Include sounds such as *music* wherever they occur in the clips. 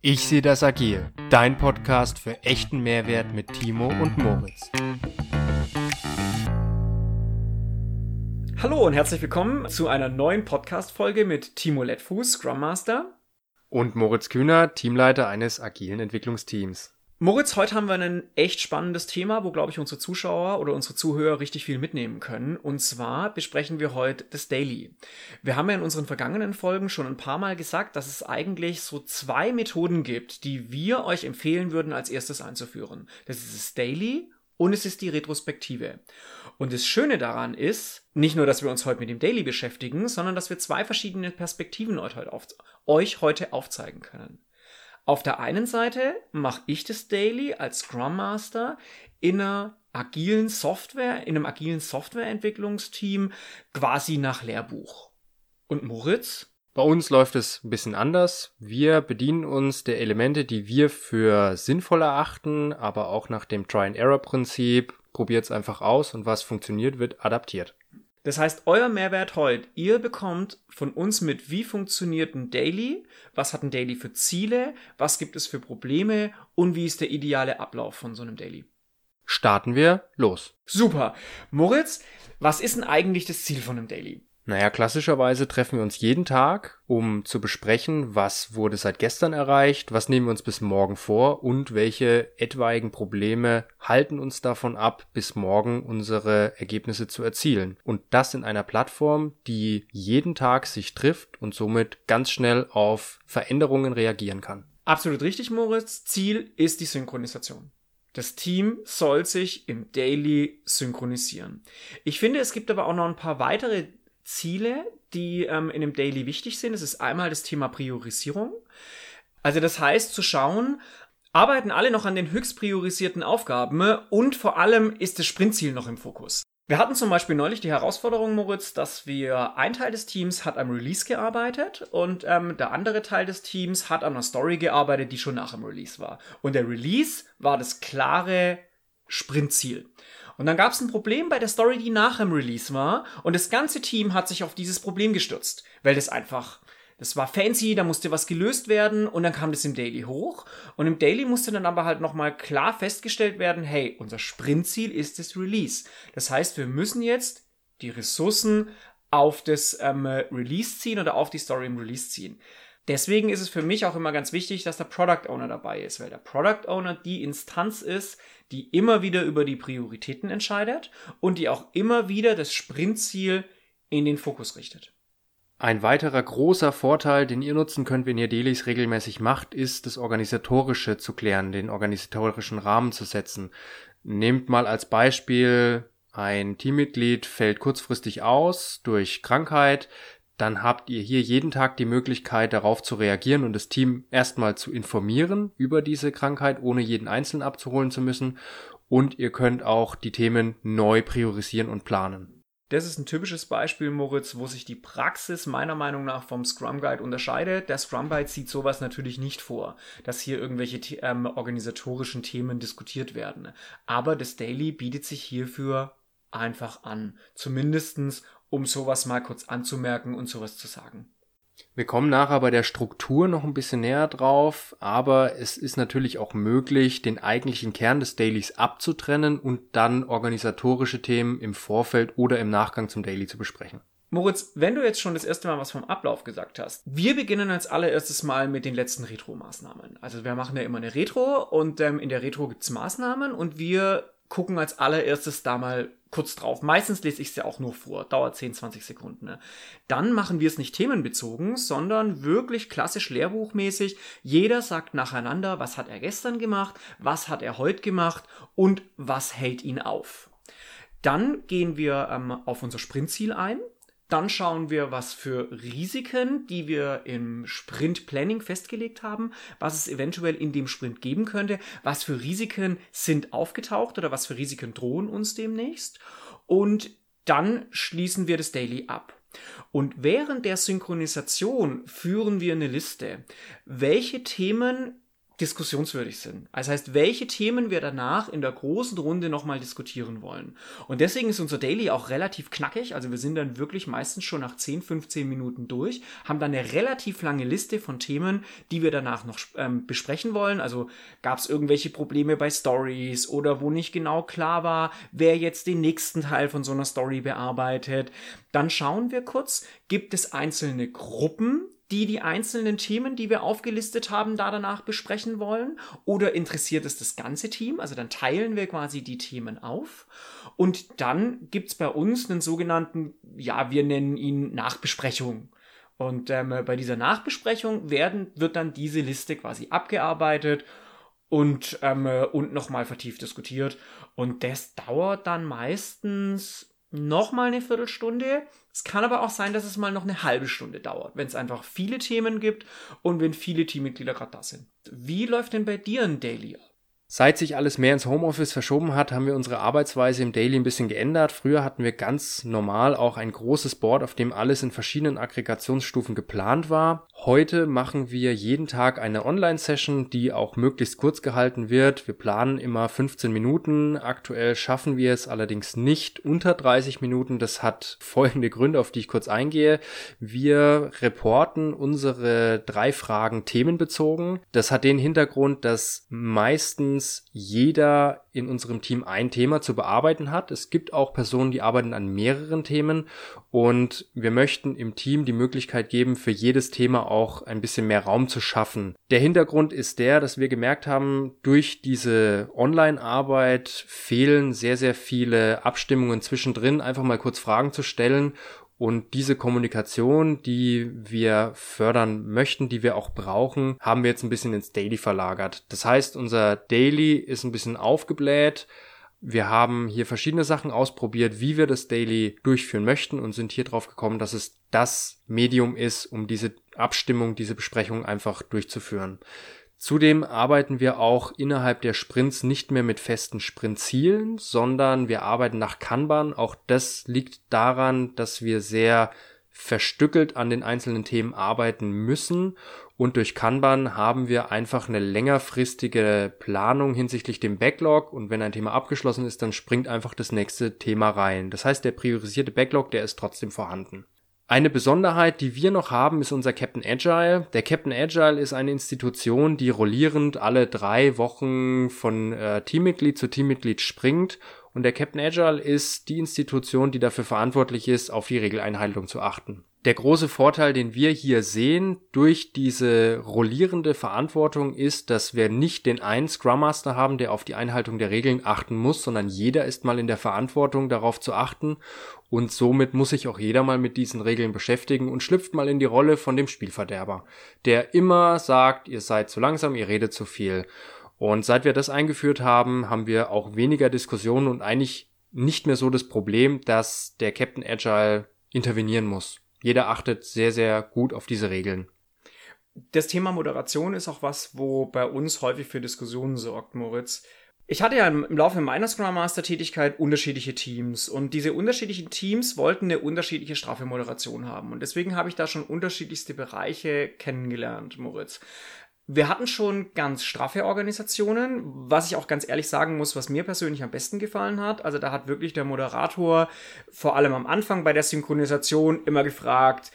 Ich sehe das agil. Dein Podcast für echten Mehrwert mit Timo und Moritz. Hallo und herzlich willkommen zu einer neuen Podcast-Folge mit Timo Lettfuß, Scrum Master. Und Moritz Kühner, Teamleiter eines agilen Entwicklungsteams. Moritz, heute haben wir ein echt spannendes Thema, wo, glaube ich, unsere Zuschauer oder unsere Zuhörer richtig viel mitnehmen können. Und zwar besprechen wir heute das Daily. Wir haben ja in unseren vergangenen Folgen schon ein paar Mal gesagt, dass es eigentlich so zwei Methoden gibt, die wir euch empfehlen würden, als erstes einzuführen. Das ist das Daily und es ist die Retrospektive. Und das Schöne daran ist, nicht nur, dass wir uns heute mit dem Daily beschäftigen, sondern dass wir zwei verschiedene Perspektiven euch heute aufzeigen können. Auf der einen Seite mache ich das Daily als Scrum Master in einer agilen Software, in einem agilen Softwareentwicklungsteam quasi nach Lehrbuch. Und Moritz? Bei uns läuft es ein bisschen anders. Wir bedienen uns der Elemente, die wir für sinnvoll erachten, aber auch nach dem Try-and-Error-Prinzip. Probiert es einfach aus und was funktioniert, wird adaptiert. Das heißt, euer Mehrwert heute, ihr bekommt von uns mit, wie funktioniert ein Daily, was hat ein Daily für Ziele, was gibt es für Probleme und wie ist der ideale Ablauf von so einem Daily. Starten wir los. Super. Moritz, was ist denn eigentlich das Ziel von einem Daily? Naja, klassischerweise treffen wir uns jeden Tag, um zu besprechen, was wurde seit gestern erreicht, was nehmen wir uns bis morgen vor und welche etwaigen Probleme halten uns davon ab, bis morgen unsere Ergebnisse zu erzielen. Und das in einer Plattform, die jeden Tag sich trifft und somit ganz schnell auf Veränderungen reagieren kann. Absolut richtig, Moritz. Ziel ist die Synchronisation. Das Team soll sich im Daily synchronisieren. Ich finde, es gibt aber auch noch ein paar weitere Ziele, die ähm, in dem Daily wichtig sind. Es ist einmal das Thema Priorisierung. Also das heißt zu schauen, arbeiten alle noch an den höchst priorisierten Aufgaben und vor allem ist das Sprintziel noch im Fokus. Wir hatten zum Beispiel neulich die Herausforderung, Moritz, dass wir ein Teil des Teams hat am Release gearbeitet und ähm, der andere Teil des Teams hat an einer Story gearbeitet, die schon nach dem Release war. Und der Release war das klare Sprintziel. Und dann gab es ein Problem bei der Story, die nach dem Release war. Und das ganze Team hat sich auf dieses Problem gestürzt, weil das einfach, das war fancy, da musste was gelöst werden und dann kam das im Daily hoch. Und im Daily musste dann aber halt nochmal klar festgestellt werden, hey, unser Sprintziel ist das Release. Das heißt, wir müssen jetzt die Ressourcen auf das ähm, Release ziehen oder auf die Story im Release ziehen. Deswegen ist es für mich auch immer ganz wichtig, dass der Product Owner dabei ist, weil der Product Owner die Instanz ist, die immer wieder über die Prioritäten entscheidet und die auch immer wieder das Sprintziel in den Fokus richtet. Ein weiterer großer Vorteil, den ihr nutzen könnt, wenn ihr Dailies regelmäßig macht, ist das Organisatorische zu klären, den organisatorischen Rahmen zu setzen. Nehmt mal als Beispiel ein Teammitglied fällt kurzfristig aus durch Krankheit, dann habt ihr hier jeden Tag die Möglichkeit, darauf zu reagieren und das Team erstmal zu informieren über diese Krankheit, ohne jeden Einzelnen abzuholen zu müssen. Und ihr könnt auch die Themen neu priorisieren und planen. Das ist ein typisches Beispiel, Moritz, wo sich die Praxis meiner Meinung nach vom Scrum Guide unterscheidet. Der Scrum Guide sieht sowas natürlich nicht vor, dass hier irgendwelche ähm, organisatorischen Themen diskutiert werden. Aber das Daily bietet sich hierfür einfach an. Zumindestens um sowas mal kurz anzumerken und sowas zu sagen. Wir kommen nachher bei der Struktur noch ein bisschen näher drauf, aber es ist natürlich auch möglich, den eigentlichen Kern des Dailies abzutrennen und dann organisatorische Themen im Vorfeld oder im Nachgang zum Daily zu besprechen. Moritz, wenn du jetzt schon das erste Mal was vom Ablauf gesagt hast, wir beginnen als allererstes mal mit den letzten Retro-Maßnahmen. Also wir machen ja immer eine Retro und ähm, in der Retro gibt's Maßnahmen und wir gucken als allererstes da mal kurz drauf. Meistens lese ich es ja auch nur vor, dauert 10, 20 Sekunden. Ne? Dann machen wir es nicht themenbezogen, sondern wirklich klassisch lehrbuchmäßig. Jeder sagt nacheinander, was hat er gestern gemacht, was hat er heute gemacht und was hält ihn auf. Dann gehen wir ähm, auf unser Sprintziel ein. Dann schauen wir, was für Risiken, die wir im Sprint Planning festgelegt haben, was es eventuell in dem Sprint geben könnte, was für Risiken sind aufgetaucht oder was für Risiken drohen uns demnächst. Und dann schließen wir das Daily ab. Und während der Synchronisation führen wir eine Liste. Welche Themen diskussionswürdig sind. Das heißt, welche Themen wir danach in der großen Runde nochmal diskutieren wollen. Und deswegen ist unser Daily auch relativ knackig. Also wir sind dann wirklich meistens schon nach 10, 15 Minuten durch, haben dann eine relativ lange Liste von Themen, die wir danach noch ähm, besprechen wollen. Also gab es irgendwelche Probleme bei Stories oder wo nicht genau klar war, wer jetzt den nächsten Teil von so einer Story bearbeitet. Dann schauen wir kurz, gibt es einzelne Gruppen, die die einzelnen Themen, die wir aufgelistet haben, da danach besprechen wollen? Oder interessiert es das ganze Team? Also dann teilen wir quasi die Themen auf. Und dann gibt's bei uns einen sogenannten, ja, wir nennen ihn Nachbesprechung. Und ähm, bei dieser Nachbesprechung werden, wird dann diese Liste quasi abgearbeitet und, ähm, und nochmal vertieft diskutiert. Und das dauert dann meistens nochmal eine Viertelstunde. Es kann aber auch sein, dass es mal noch eine halbe Stunde dauert, wenn es einfach viele Themen gibt und wenn viele Teammitglieder gerade da sind. Wie läuft denn bei dir ein Daily ab? Seit sich alles mehr ins Homeoffice verschoben hat, haben wir unsere Arbeitsweise im Daily ein bisschen geändert. Früher hatten wir ganz normal auch ein großes Board, auf dem alles in verschiedenen Aggregationsstufen geplant war. Heute machen wir jeden Tag eine Online-Session, die auch möglichst kurz gehalten wird. Wir planen immer 15 Minuten. Aktuell schaffen wir es allerdings nicht unter 30 Minuten. Das hat *laughs* folgende Gründe, auf die ich kurz eingehe. Wir reporten unsere drei Fragen themenbezogen. Das hat den Hintergrund, dass meistens meistens jeder in unserem Team ein Thema zu bearbeiten hat. Es gibt auch Personen, die arbeiten an mehreren Themen und wir möchten im Team die Möglichkeit geben, für jedes Thema auch ein bisschen mehr Raum zu schaffen. Der Hintergrund ist der, dass wir gemerkt haben, durch diese Online-Arbeit fehlen sehr, sehr viele Abstimmungen zwischendrin, einfach mal kurz Fragen zu stellen und diese Kommunikation, die wir fördern möchten, die wir auch brauchen, haben wir jetzt ein bisschen ins Daily verlagert. Das heißt, unser Daily ist ein bisschen aufgebläht. Wir haben hier verschiedene Sachen ausprobiert, wie wir das Daily durchführen möchten und sind hier drauf gekommen, dass es das Medium ist, um diese Abstimmung, diese Besprechung einfach durchzuführen. Zudem arbeiten wir auch innerhalb der Sprints nicht mehr mit festen Sprintzielen, sondern wir arbeiten nach Kanban. Auch das liegt daran, dass wir sehr verstückelt an den einzelnen Themen arbeiten müssen. Und durch Kanban haben wir einfach eine längerfristige Planung hinsichtlich dem Backlog. Und wenn ein Thema abgeschlossen ist, dann springt einfach das nächste Thema rein. Das heißt, der priorisierte Backlog, der ist trotzdem vorhanden. Eine Besonderheit, die wir noch haben, ist unser Captain Agile. Der Captain Agile ist eine Institution, die rollierend alle drei Wochen von äh, Teammitglied zu Teammitglied springt. Und der Captain Agile ist die Institution, die dafür verantwortlich ist, auf die Regeleinhaltung zu achten der große Vorteil, den wir hier sehen durch diese rollierende Verantwortung ist, dass wir nicht den einen Scrum Master haben, der auf die Einhaltung der Regeln achten muss, sondern jeder ist mal in der Verantwortung, darauf zu achten und somit muss sich auch jeder mal mit diesen Regeln beschäftigen und schlüpft mal in die Rolle von dem Spielverderber, der immer sagt, ihr seid zu langsam, ihr redet zu viel. Und seit wir das eingeführt haben, haben wir auch weniger Diskussionen und eigentlich nicht mehr so das Problem, dass der Captain Agile intervenieren muss. Jeder achtet sehr, sehr gut auf diese Regeln. Das Thema Moderation ist auch was, wo bei uns häufig für Diskussionen sorgt, Moritz. Ich hatte ja im Laufe meiner Scrum Master Tätigkeit unterschiedliche Teams und diese unterschiedlichen Teams wollten eine unterschiedliche straffe Moderation haben und deswegen habe ich da schon unterschiedlichste Bereiche kennengelernt, Moritz. Wir hatten schon ganz straffe Organisationen, was ich auch ganz ehrlich sagen muss, was mir persönlich am besten gefallen hat. Also da hat wirklich der Moderator vor allem am Anfang bei der Synchronisation immer gefragt,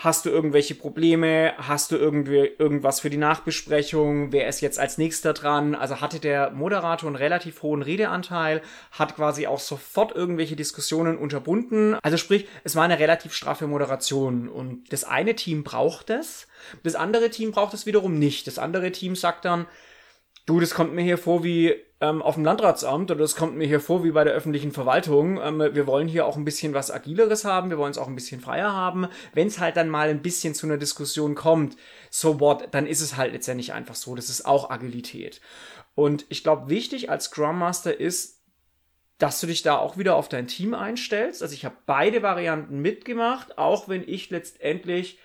Hast du irgendwelche Probleme? Hast du irgendwie irgendwas für die Nachbesprechung? Wer ist jetzt als nächster dran? Also hatte der Moderator einen relativ hohen Redeanteil, hat quasi auch sofort irgendwelche Diskussionen unterbunden. Also sprich, es war eine relativ straffe Moderation und das eine Team braucht es, das andere Team braucht es wiederum nicht. Das andere Team sagt dann, du, das kommt mir hier vor wie ähm, auf dem Landratsamt oder das kommt mir hier vor wie bei der öffentlichen Verwaltung. Ähm, wir wollen hier auch ein bisschen was Agileres haben, wir wollen es auch ein bisschen freier haben. Wenn es halt dann mal ein bisschen zu einer Diskussion kommt, so what, dann ist es halt letztendlich einfach so. Das ist auch Agilität. Und ich glaube, wichtig als Scrum Master ist, dass du dich da auch wieder auf dein Team einstellst. Also ich habe beide Varianten mitgemacht, auch wenn ich letztendlich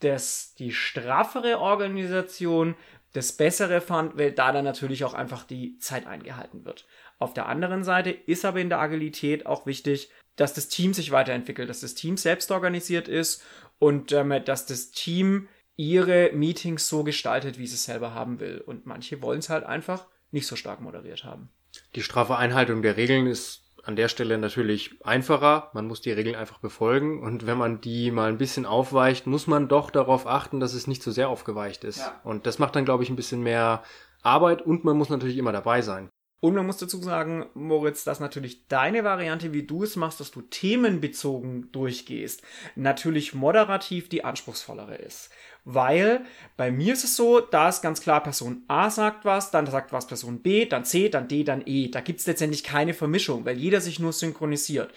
das, die straffere Organisation das Bessere fand, weil da dann natürlich auch einfach die Zeit eingehalten wird. Auf der anderen Seite ist aber in der Agilität auch wichtig, dass das Team sich weiterentwickelt, dass das Team selbst organisiert ist und ähm, dass das Team ihre Meetings so gestaltet, wie sie es selber haben will. Und manche wollen es halt einfach nicht so stark moderiert haben. Die straffe Einhaltung der Regeln ist an der Stelle natürlich einfacher. Man muss die Regeln einfach befolgen. Und wenn man die mal ein bisschen aufweicht, muss man doch darauf achten, dass es nicht zu so sehr aufgeweicht ist. Ja. Und das macht dann, glaube ich, ein bisschen mehr Arbeit und man muss natürlich immer dabei sein. Und man muss dazu sagen, Moritz, dass natürlich deine Variante, wie du es machst, dass du themenbezogen durchgehst, natürlich moderativ die anspruchsvollere ist. Weil bei mir ist es so, da ist ganz klar, Person A sagt was, dann sagt was Person B, dann C, dann D, dann E. Da gibt es letztendlich keine Vermischung, weil jeder sich nur synchronisiert.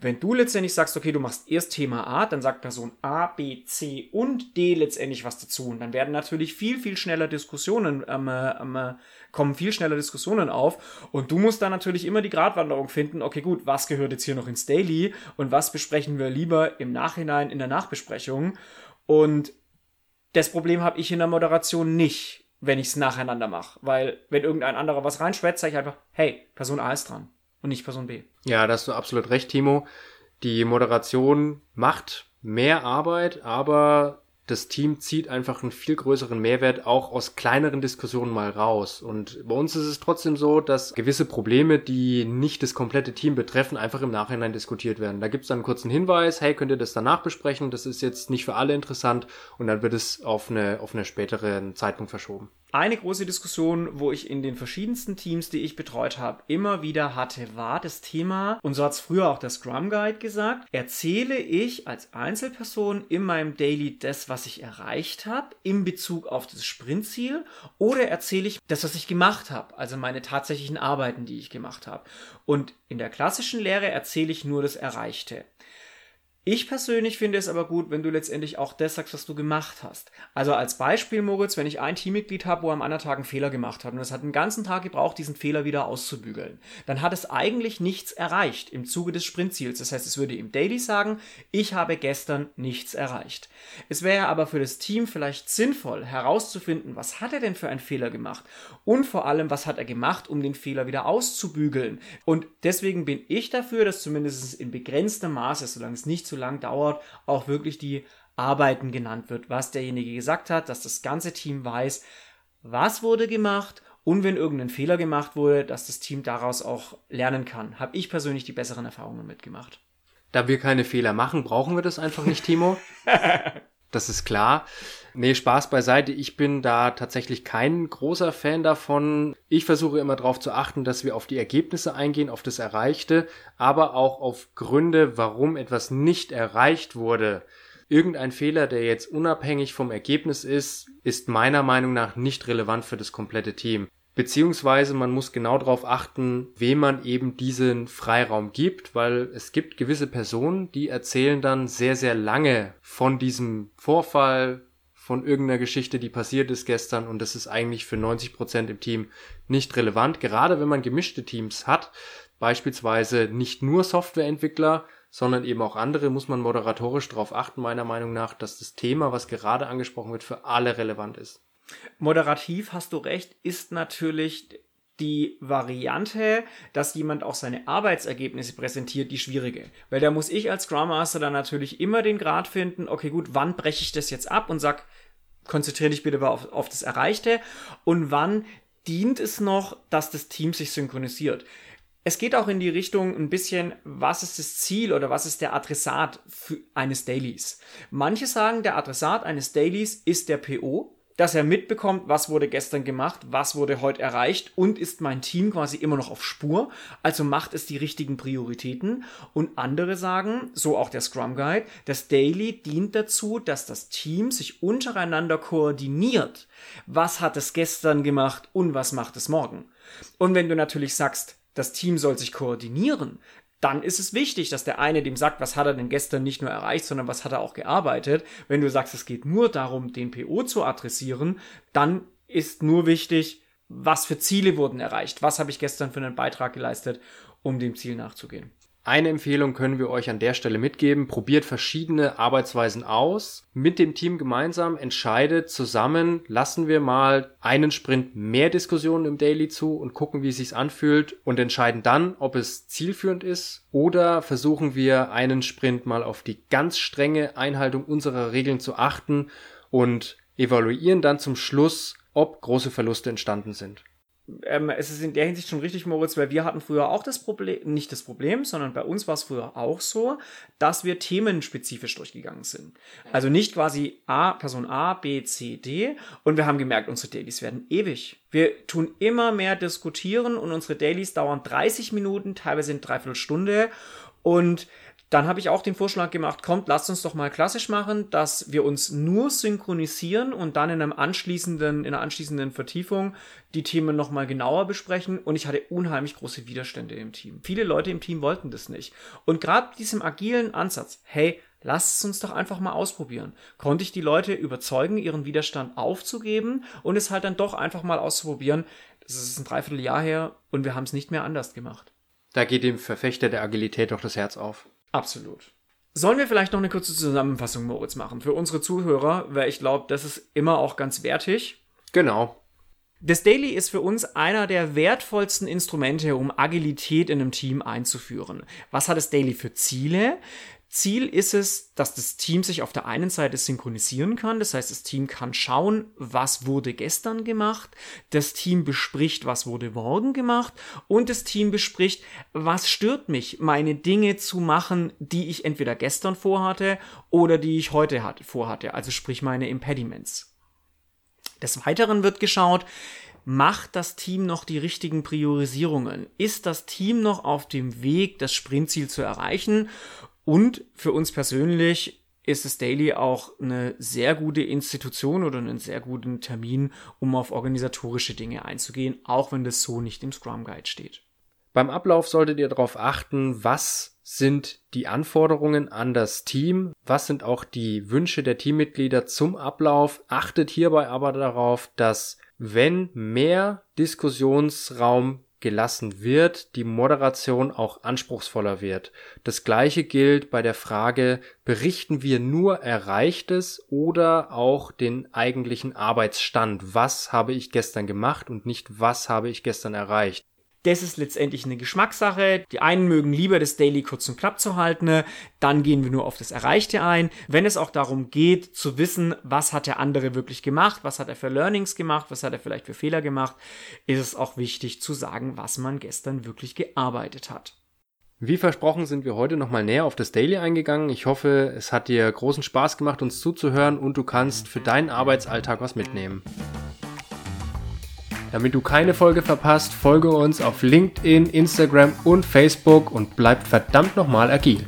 Wenn du letztendlich sagst, okay, du machst erst Thema A, dann sagt Person A, B, C und D letztendlich was dazu. Und dann werden natürlich viel, viel schneller Diskussionen, ähm, ähm, kommen viel schneller Diskussionen auf. Und du musst dann natürlich immer die Gratwanderung finden, okay, gut, was gehört jetzt hier noch ins Daily und was besprechen wir lieber im Nachhinein in der Nachbesprechung. Und das Problem habe ich in der Moderation nicht, wenn ich es nacheinander mache. Weil, wenn irgendein anderer was reinschwätzt, sage ich einfach, hey, Person A ist dran und nicht Person B. Ja, da hast du absolut recht, Timo. Die Moderation macht mehr Arbeit, aber das Team zieht einfach einen viel größeren Mehrwert auch aus kleineren Diskussionen mal raus. Und bei uns ist es trotzdem so, dass gewisse Probleme, die nicht das komplette Team betreffen, einfach im Nachhinein diskutiert werden. Da gibt es dann einen kurzen Hinweis, hey, könnt ihr das danach besprechen? Das ist jetzt nicht für alle interessant und dann wird es auf eine, auf eine späteren Zeitpunkt verschoben. Eine große Diskussion, wo ich in den verschiedensten Teams, die ich betreut habe, immer wieder hatte, war das Thema, und so hat es früher auch der Scrum Guide gesagt, erzähle ich als Einzelperson in meinem Daily das, was ich erreicht habe, in Bezug auf das Sprintziel, oder erzähle ich das, was ich gemacht habe, also meine tatsächlichen Arbeiten, die ich gemacht habe. Und in der klassischen Lehre erzähle ich nur das Erreichte. Ich persönlich finde es aber gut, wenn du letztendlich auch das sagst, was du gemacht hast. Also als Beispiel, Moritz, wenn ich ein Teammitglied habe, wo am anderen Tag einen Fehler gemacht hat und es hat einen ganzen Tag gebraucht, diesen Fehler wieder auszubügeln, dann hat es eigentlich nichts erreicht im Zuge des Sprintziels. Das heißt, es würde im Daily sagen, ich habe gestern nichts erreicht. Es wäre aber für das Team vielleicht sinnvoll herauszufinden, was hat er denn für einen Fehler gemacht und vor allem, was hat er gemacht, um den Fehler wieder auszubügeln. Und deswegen bin ich dafür, dass zumindest in begrenztem Maße, solange es nicht zu lang dauert, auch wirklich die Arbeiten genannt wird, was derjenige gesagt hat, dass das ganze Team weiß, was wurde gemacht und wenn irgendein Fehler gemacht wurde, dass das Team daraus auch lernen kann. Habe ich persönlich die besseren Erfahrungen mitgemacht. Da wir keine Fehler machen, brauchen wir das einfach nicht, Timo. *laughs* das ist klar. Nee, Spaß beiseite. Ich bin da tatsächlich kein großer Fan davon. Ich versuche immer darauf zu achten, dass wir auf die Ergebnisse eingehen, auf das Erreichte, aber auch auf Gründe, warum etwas nicht erreicht wurde. Irgendein Fehler, der jetzt unabhängig vom Ergebnis ist, ist meiner Meinung nach nicht relevant für das komplette Team. Beziehungsweise man muss genau darauf achten, wem man eben diesen Freiraum gibt, weil es gibt gewisse Personen, die erzählen dann sehr, sehr lange von diesem Vorfall, von irgendeiner Geschichte, die passiert ist gestern und das ist eigentlich für 90 Prozent im Team nicht relevant. Gerade wenn man gemischte Teams hat, beispielsweise nicht nur Softwareentwickler, sondern eben auch andere, muss man moderatorisch darauf achten, meiner Meinung nach, dass das Thema, was gerade angesprochen wird, für alle relevant ist. Moderativ hast du recht, ist natürlich die Variante, dass jemand auch seine Arbeitsergebnisse präsentiert, die schwierige. Weil da muss ich als Scrum Master dann natürlich immer den Grad finden, okay, gut, wann breche ich das jetzt ab und sag, konzentriere dich bitte auf, auf das Erreichte und wann dient es noch, dass das Team sich synchronisiert. Es geht auch in die Richtung ein bisschen, was ist das Ziel oder was ist der Adressat eines Dailies. Manche sagen, der Adressat eines Dailies ist der PO, dass er mitbekommt, was wurde gestern gemacht, was wurde heute erreicht und ist mein Team quasi immer noch auf Spur, also macht es die richtigen Prioritäten und andere sagen, so auch der Scrum Guide, das Daily dient dazu, dass das Team sich untereinander koordiniert. Was hat es gestern gemacht und was macht es morgen? Und wenn du natürlich sagst, das Team soll sich koordinieren, dann ist es wichtig, dass der eine dem sagt, was hat er denn gestern nicht nur erreicht, sondern was hat er auch gearbeitet. Wenn du sagst, es geht nur darum, den PO zu adressieren, dann ist nur wichtig, was für Ziele wurden erreicht, was habe ich gestern für einen Beitrag geleistet, um dem Ziel nachzugehen. Eine Empfehlung können wir euch an der Stelle mitgeben. Probiert verschiedene Arbeitsweisen aus. Mit dem Team gemeinsam entscheidet zusammen, lassen wir mal einen Sprint mehr Diskussionen im Daily zu und gucken, wie es sich anfühlt und entscheiden dann, ob es zielführend ist oder versuchen wir einen Sprint mal auf die ganz strenge Einhaltung unserer Regeln zu achten und evaluieren dann zum Schluss, ob große Verluste entstanden sind ähm, es ist in der Hinsicht schon richtig, Moritz, weil wir hatten früher auch das Problem, nicht das Problem, sondern bei uns war es früher auch so, dass wir themenspezifisch durchgegangen sind. Also nicht quasi A, Person A, B, C, D und wir haben gemerkt, unsere Dailies werden ewig. Wir tun immer mehr diskutieren und unsere Dailies dauern 30 Minuten, teilweise in dreiviertel Stunde und dann habe ich auch den Vorschlag gemacht, kommt, lasst uns doch mal klassisch machen, dass wir uns nur synchronisieren und dann in einem anschließenden, in einer anschließenden Vertiefung die Themen nochmal genauer besprechen. Und ich hatte unheimlich große Widerstände im Team. Viele Leute im Team wollten das nicht. Und gerade diesem agilen Ansatz, hey, lasst es uns doch einfach mal ausprobieren. Konnte ich die Leute überzeugen, ihren Widerstand aufzugeben und es halt dann doch einfach mal auszuprobieren. Das ist ein Dreivierteljahr her und wir haben es nicht mehr anders gemacht. Da geht dem Verfechter der Agilität doch das Herz auf. Absolut. Sollen wir vielleicht noch eine kurze Zusammenfassung, Moritz, machen für unsere Zuhörer, weil ich glaube, das ist immer auch ganz wertig. Genau. Das Daily ist für uns einer der wertvollsten Instrumente, um Agilität in einem Team einzuführen. Was hat das Daily für Ziele? Ziel ist es, dass das Team sich auf der einen Seite synchronisieren kann. Das heißt, das Team kann schauen, was wurde gestern gemacht. Das Team bespricht, was wurde morgen gemacht. Und das Team bespricht, was stört mich, meine Dinge zu machen, die ich entweder gestern vorhatte oder die ich heute vorhatte. Also sprich meine Impediments. Des Weiteren wird geschaut, macht das Team noch die richtigen Priorisierungen? Ist das Team noch auf dem Weg, das Sprintziel zu erreichen? Und für uns persönlich ist das Daily auch eine sehr gute Institution oder einen sehr guten Termin, um auf organisatorische Dinge einzugehen, auch wenn das so nicht im Scrum Guide steht. Beim Ablauf solltet ihr darauf achten, was sind die Anforderungen an das Team, was sind auch die Wünsche der Teammitglieder zum Ablauf. Achtet hierbei aber darauf, dass wenn mehr Diskussionsraum gelassen wird, die Moderation auch anspruchsvoller wird. Das gleiche gilt bei der Frage, berichten wir nur Erreichtes oder auch den eigentlichen Arbeitsstand? Was habe ich gestern gemacht und nicht was habe ich gestern erreicht? Das ist letztendlich eine Geschmackssache. Die einen mögen lieber das Daily kurz und knapp zu halten, dann gehen wir nur auf das Erreichte ein. Wenn es auch darum geht, zu wissen, was hat der andere wirklich gemacht, was hat er für Learnings gemacht, was hat er vielleicht für Fehler gemacht, ist es auch wichtig zu sagen, was man gestern wirklich gearbeitet hat. Wie versprochen sind wir heute nochmal näher auf das Daily eingegangen. Ich hoffe, es hat dir großen Spaß gemacht, uns zuzuhören und du kannst für deinen Arbeitsalltag was mitnehmen. Damit du keine Folge verpasst, folge uns auf LinkedIn, Instagram und Facebook und bleib verdammt nochmal agil.